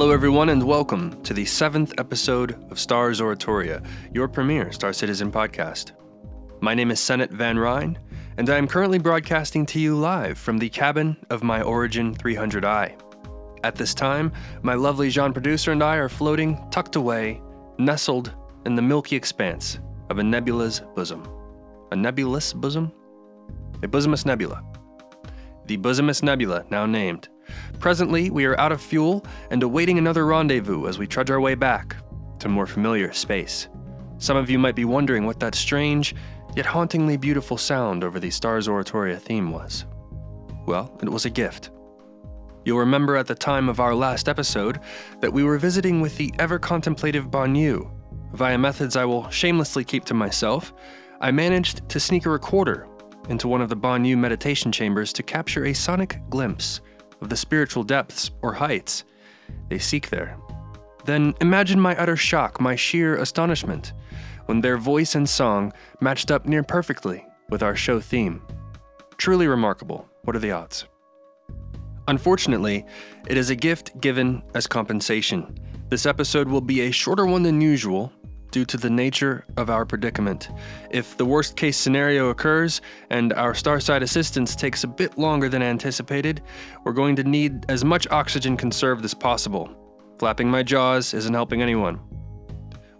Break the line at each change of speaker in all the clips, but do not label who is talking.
Hello, everyone, and welcome to the seventh episode of Stars Oratoria, your premier Star Citizen podcast. My name is Sennett Van Ryn, and I am currently broadcasting to you live from the cabin of my Origin 300i. At this time, my lovely Jean producer and I are floating, tucked away, nestled in the milky expanse of a nebula's bosom. A nebulous bosom? A bosomous nebula. The bosomous nebula, now named. Presently, we are out of fuel and awaiting another rendezvous as we trudge our way back to more familiar space. Some of you might be wondering what that strange, yet hauntingly beautiful sound over the Stars Oratoria theme was. Well, it was a gift. You'll remember at the time of our last episode that we were visiting with the ever contemplative Banu. Via methods I will shamelessly keep to myself, I managed to sneak a recorder into one of the Banu meditation chambers to capture a sonic glimpse of the spiritual depths or heights they seek there. Then imagine my utter shock, my sheer astonishment, when their voice and song matched up near perfectly with our show theme. Truly remarkable. What are the odds? Unfortunately, it is a gift given as compensation. This episode will be a shorter one than usual due to the nature of our predicament. If the worst case scenario occurs and our Starside assistance takes a bit longer than anticipated, we're going to need as much oxygen conserved as possible. Flapping my jaws isn't helping anyone.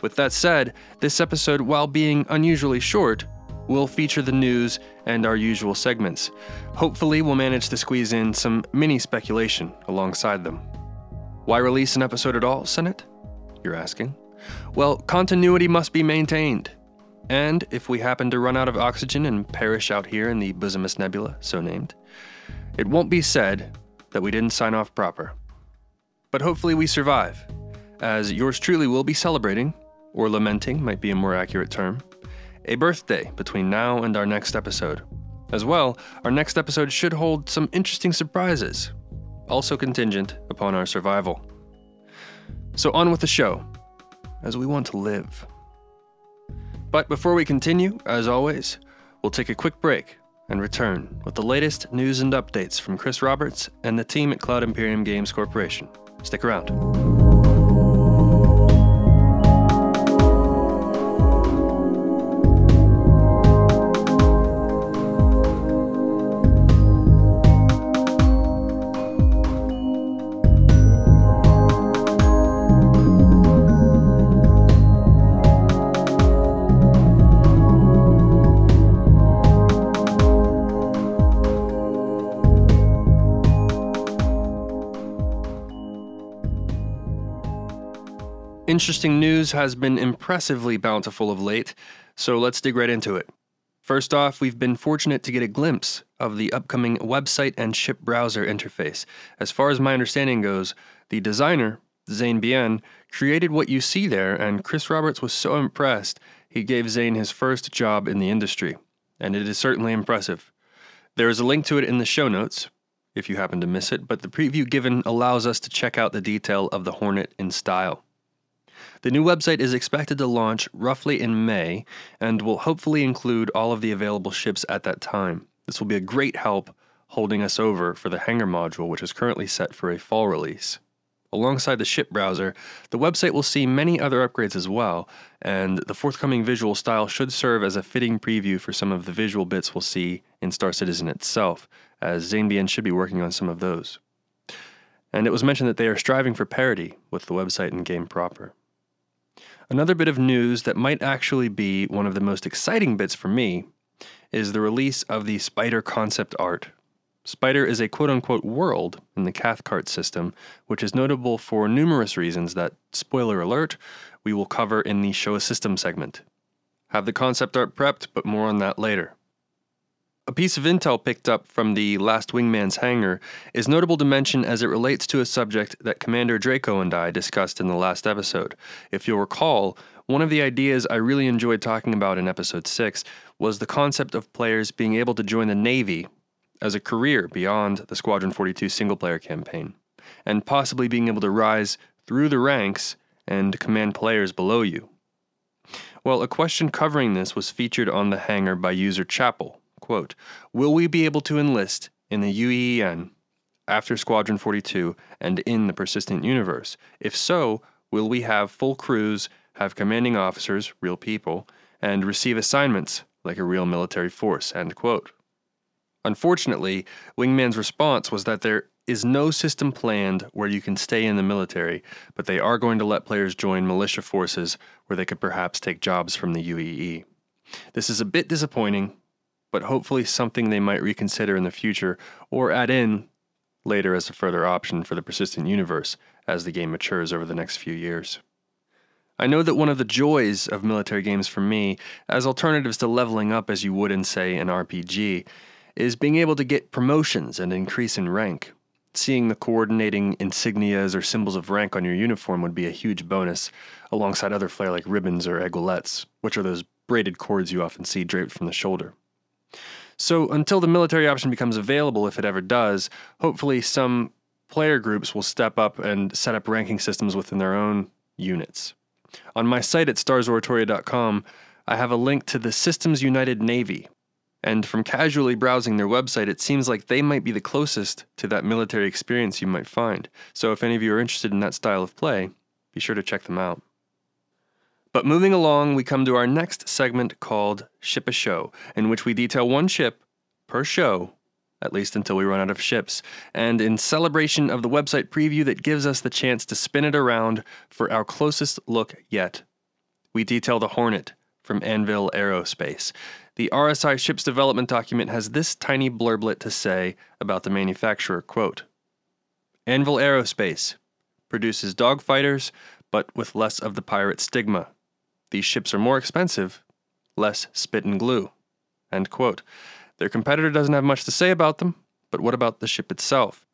With that said, this episode, while being unusually short, will feature the news and our usual segments. Hopefully, we'll manage to squeeze in some mini speculation alongside them. Why release an episode at all, Sennett? You're asking. Well, continuity must be maintained. And if we happen to run out of oxygen and perish out here in the Bosomous Nebula, so named, it won't be said that we didn't sign off proper. But hopefully we survive, as yours truly will be celebrating, or lamenting might be a more accurate term, a birthday between now and our next episode. As well, our next episode should hold some interesting surprises, also contingent upon our survival. So, on with the show as we want to live. But before we continue, as always, we'll take a quick break and return with the latest news and updates from Chris Roberts and the team at Cloud Imperium Games Corporation. Stick around. Interesting news has been impressively bountiful of late, so let's dig right into it. First off, we've been fortunate to get a glimpse of the upcoming website and ship browser interface. As far as my understanding goes, the designer, Zane Bien, created what you see there, and Chris Roberts was so impressed he gave Zane his first job in the industry. And it is certainly impressive. There is a link to it in the show notes, if you happen to miss it, but the preview given allows us to check out the detail of the Hornet in style. The new website is expected to launch roughly in May and will hopefully include all of the available ships at that time. This will be a great help holding us over for the Hangar module, which is currently set for a fall release. Alongside the ship browser, the website will see many other upgrades as well, and the forthcoming visual style should serve as a fitting preview for some of the visual bits we'll see in Star Citizen itself, as Zane Bien should be working on some of those. And it was mentioned that they are striving for parity with the website and game proper. Another bit of news that might actually be one of the most exciting bits for me is the release of the Spider concept art. Spider is a quote unquote world in the Cathcart system, which is notable for numerous reasons that, spoiler alert, we will cover in the Show a System segment. Have the concept art prepped, but more on that later. A piece of intel picked up from the Last Wingman's hangar is notable to mention as it relates to a subject that Commander Draco and I discussed in the last episode. If you'll recall, one of the ideas I really enjoyed talking about in episode 6 was the concept of players being able to join the Navy as a career beyond the Squadron 42 single player campaign, and possibly being able to rise through the ranks and command players below you. Well, a question covering this was featured on the hangar by user Chapel, Quote, Will we be able to enlist in the UEN after Squadron 42 and in the persistent universe? If so, will we have full crews, have commanding officers, real people, and receive assignments like a real military force? End quote. Unfortunately, Wingman's response was that there is no system planned where you can stay in the military, but they are going to let players join militia forces where they could perhaps take jobs from the UEE. This is a bit disappointing, but hopefully something they might reconsider in the future or add in later as a further option for the persistent universe as the game matures over the next few years. I know that one of the joys of military games for me, as alternatives to leveling up as you would in, say, an RPG, is being able to get promotions and increase in rank. Seeing the coordinating insignias or symbols of rank on your uniform would be a huge bonus, alongside other flair like ribbons or aiguillettes, which are those braided cords you often see draped from the shoulder. So, until the military option becomes available, if it ever does, hopefully some player groups will step up and set up ranking systems within their own units. On my site at starsoratoria.com, I have a link to the Systems United Navy, and from casually browsing their website, it seems like they might be the closest to that military experience you might find. So if any of you are interested in that style of play, be sure to check them out. But moving along, we come to our next segment called Ship a Show, in which we detail one ship per show, at least until we run out of ships, and in celebration of the website preview that gives us the chance to spin it around for our closest look yet. We detail the Hornet from Anvil Aerospace. The RSI ship's development document has this tiny blurblet to say about the manufacturer quote, Anvil Aerospace produces dogfighters, but with less of the pirate stigma. These ships are more expensive, less spit and glue. End quote. Their competitor doesn't have much to say about them, but what about the ship itself?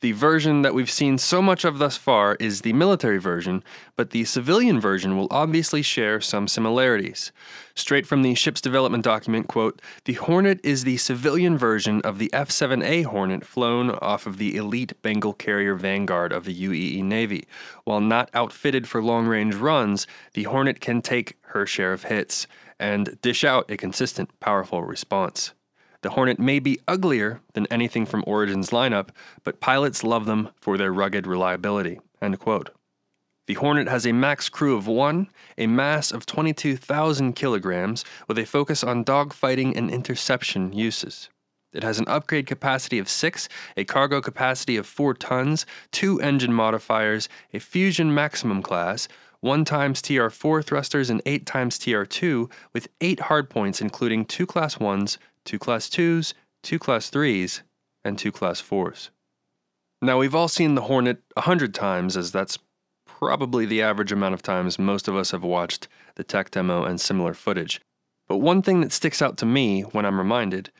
The version that we've seen so much of thus far is the military version, but the civilian version will obviously share some similarities. Straight from the ship's development document, quote, "The Hornet is the civilian version of the F-7A Hornet flown off of the elite Bengal carrier Vanguard of the UEE Navy. While not outfitted for long-range runs, the Hornet can take her share of hits and dish out a consistent, powerful response." The Hornet may be uglier than anything from Origin's lineup, but pilots love them for their rugged reliability. End quote. The Hornet has a max crew of one, a mass of 22,000 kilograms, with a focus on dogfighting and interception uses. It has an upgrade capacity of 6, a cargo capacity of 4 tons, 2 engine modifiers, a fusion maximum class, 1 times TR4 thrusters and 8 times TR2, with 8 hardpoints including 2 Class 1s, two Class 2s, two Class 3s, and two Class 4s. Now, we've all seen the Hornet a hundred times, as that's probably the average amount of times most of us have watched the tech demo and similar footage. But one thing that sticks out to me when I'm reminded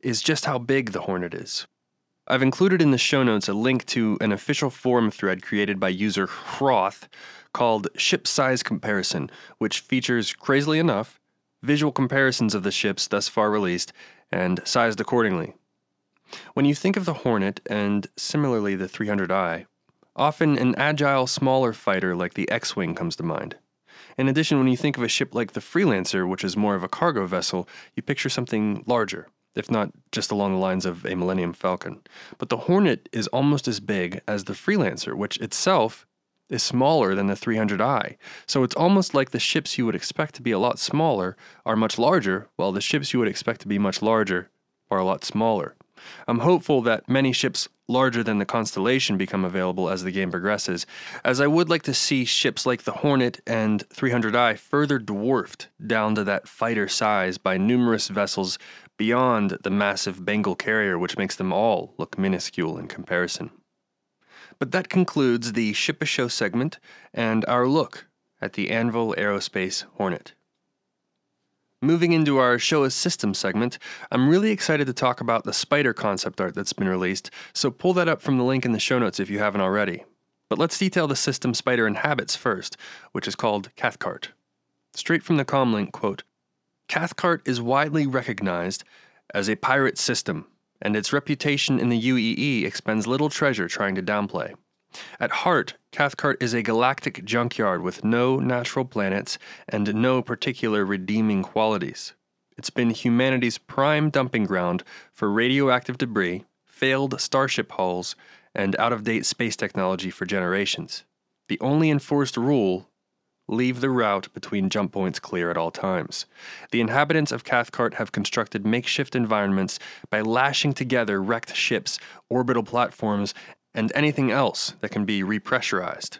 is just how big the Hornet is. I've included in the show notes a link to an official forum thread created by user Hroth called Ship Size Comparison, which features, crazily enough, visual comparisons of the ships thus far released, and sized accordingly. When you think of the Hornet and similarly the 300i, often an agile, smaller fighter like the X Wing comes to mind. In addition, when you think of a ship like the Freelancer, which is more of a cargo vessel, you picture something larger, if not just along the lines of a Millennium Falcon. But the Hornet is almost as big as the Freelancer, which itself is smaller than the 300i. So it's almost like the ships you would expect to be a lot smaller are much larger, while the ships you would expect to be much larger are a lot smaller. I'm hopeful that many ships larger than the Constellation become available as the game progresses, as I would like to see ships like the Hornet and 300i further dwarfed down to that fighter size by numerous vessels beyond the massive Bengal carrier, which makes them all look minuscule in comparison. But that concludes the Ship a Show segment and our look at the Anvil Aerospace Hornet. Moving into our Show a System segment, I'm really excited to talk about the Spider concept art that's been released, so pull that up from the link in the show notes if you haven't already. But let's detail the system Spider inhabits first, which is called Cathcart. Straight from the comlink, quote, Cathcart is widely recognized as a pirate system and its reputation in the UEE expends little treasure trying to downplay. At heart, Cathcart is a galactic junkyard with no natural planets and no particular redeeming qualities. It's been humanity's prime dumping ground for radioactive debris, failed starship hulls and out of date space technology for generations. The only enforced rule leave the route between jump points clear at all times. The inhabitants of Cathcart have constructed makeshift environments by lashing together wrecked ships, orbital platforms, and anything else that can be repressurized.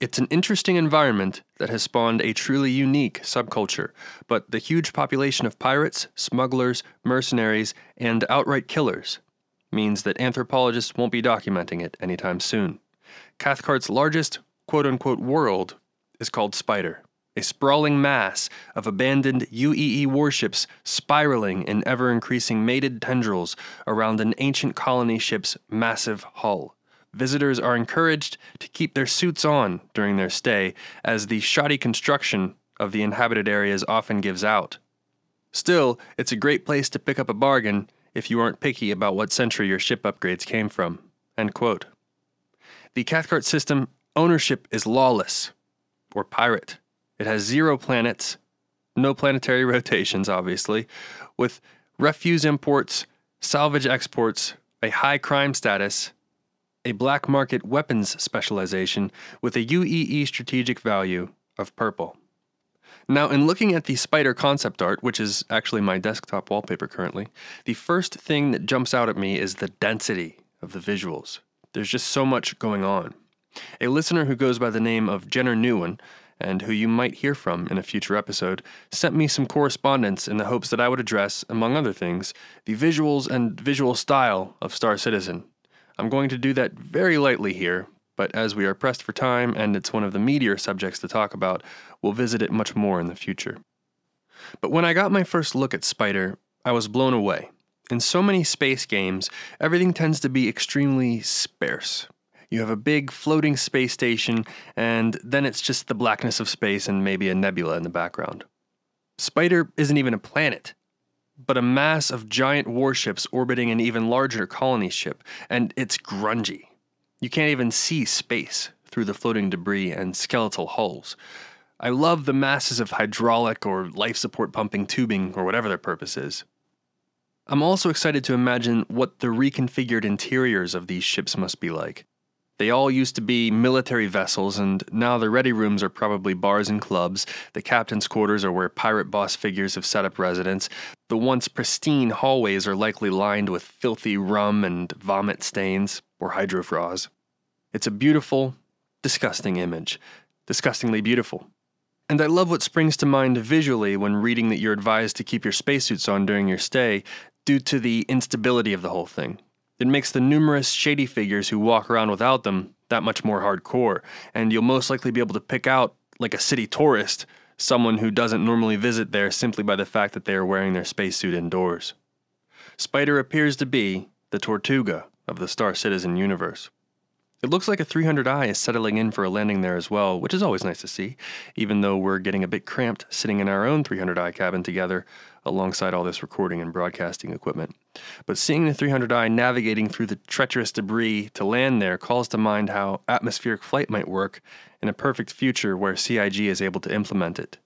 It's an interesting environment that has spawned a truly unique subculture, but the huge population of pirates, smugglers, mercenaries, and outright killers means that anthropologists won't be documenting it anytime soon. Cathcart's largest quote unquote world is called Spider, a sprawling mass of abandoned UEE warships spiraling in ever increasing mated tendrils around an ancient colony ship's massive hull. Visitors are encouraged to keep their suits on during their stay, as the shoddy construction of the inhabited areas often gives out. Still, it's a great place to pick up a bargain if you aren't picky about what century your ship upgrades came from. End quote. The Cathcart system ownership is lawless, or pirate. It has zero planets, no planetary rotations, obviously, with refuse imports, salvage exports, a high crime status, a black market weapons specialization with a UEE strategic value of purple. Now, in looking at the spider concept art, which is actually my desktop wallpaper currently, the first thing that jumps out at me is the density of the visuals. There's just so much going on. A listener who goes by the name of Jenner Newen, and who you might hear from in a future episode, sent me some correspondence in the hopes that I would address, among other things, the visuals and visual style of Star Citizen. I'm going to do that very lightly here, but as we are pressed for time and it's one of the meatier subjects to talk about, we'll visit it much more in the future. But when I got my first look at Spider, I was blown away. In so many space games, everything tends to be extremely sparse. You have a big floating space station, and then it's just the blackness of space and maybe a nebula in the background. Spider isn't even a planet, but a mass of giant warships orbiting an even larger colony ship, and it's grungy. You can't even see space through the floating debris and skeletal hulls. I love the masses of hydraulic or life support pumping tubing or whatever their purpose is. I'm also excited to imagine what the reconfigured interiors of these ships must be like. They all used to be military vessels, and now the ready rooms are probably bars and clubs. The captain's quarters are where pirate boss figures have set up residence. The once pristine hallways are likely lined with filthy rum and vomit stains, or hydrofraws. It's a beautiful, disgusting image. Disgustingly beautiful. And I love what springs to mind visually when reading that you're advised to keep your spacesuits on during your stay due to the instability of the whole thing. It makes the numerous shady figures who walk around without them that much more hardcore, and you'll most likely be able to pick out, like a city tourist, someone who doesn't normally visit there simply by the fact that they are wearing their spacesuit indoors. Spider appears to be the Tortuga of the Star Citizen universe. It looks like a 300i is settling in for a landing there as well, which is always nice to see, even though we're getting a bit cramped sitting in our own 300i cabin together alongside all this recording and broadcasting equipment. But seeing the 300i navigating through the treacherous debris to land there calls to mind how atmospheric flight might work in a perfect future where CIG is able to implement it.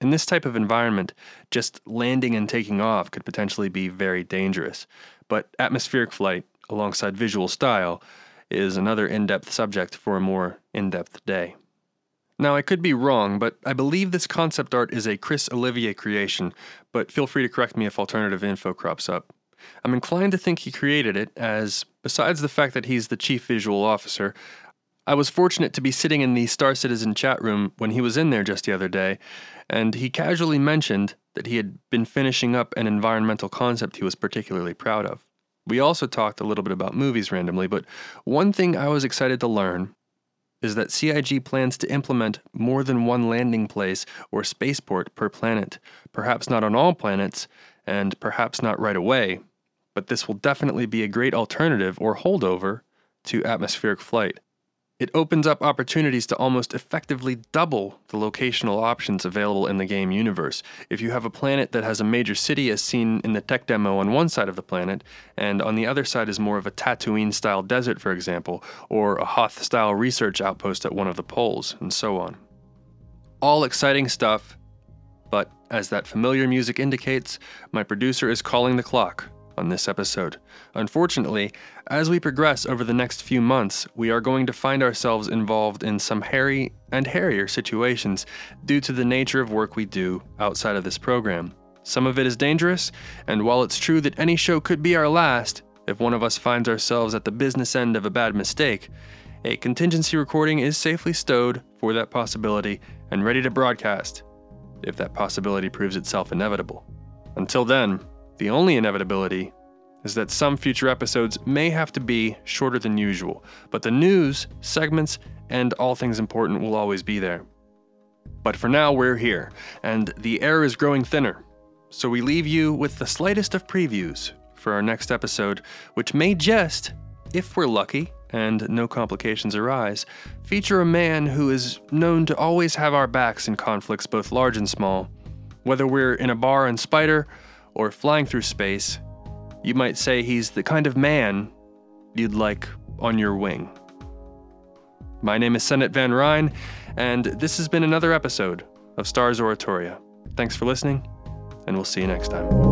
In this type of environment, just landing and taking off could potentially be very dangerous, but atmospheric flight, alongside visual style, is another in depth subject for a more in depth day. Now, I could be wrong, but I believe this concept art is a Chris Olivier creation, but feel free to correct me if alternative info crops up. I'm inclined to think he created it, as, besides the fact that he's the chief visual officer, I was fortunate to be sitting in the Star Citizen chat room when he was in there just the other day, and he casually mentioned that he had been finishing up an environmental concept he was particularly proud of. We also talked a little bit about movies randomly, but one thing I was excited to learn is that CIG plans to implement more than one landing place or spaceport per planet. Perhaps not on all planets, and perhaps not right away, but this will definitely be a great alternative or holdover to atmospheric flight. It opens up opportunities to almost effectively double the locational options available in the game universe. If you have a planet that has a major city as seen in the tech demo on one side of the planet, and on the other side is more of a Tatooine style desert, for example, or a Hoth style research outpost at one of the poles, and so on. All exciting stuff, but as that familiar music indicates, my producer is calling the clock on this episode. Unfortunately, as we progress over the next few months, we are going to find ourselves involved in some hairy and hairier situations due to the nature of work we do outside of this program. Some of it is dangerous, and while it's true that any show could be our last, if one of us finds ourselves at the business end of a bad mistake, a contingency recording is safely stowed for that possibility and ready to broadcast if that possibility proves itself inevitable. Until then, the only inevitability is that some future episodes may have to be shorter than usual, but the news, segments, and all things important will always be there. But for now, we're here, and the air is growing thinner, so we leave you with the slightest of previews for our next episode, which may just, if we're lucky and no complications arise, feature a man who is known to always have our backs in conflicts both large and small. Whether we're in a bar in Spider or flying through space, you might say he's the kind of man you'd like on your wing. My name is Sennett Van Ryn, and this has been another episode of Stars Oratoria. Thanks for listening, and we'll see you next time.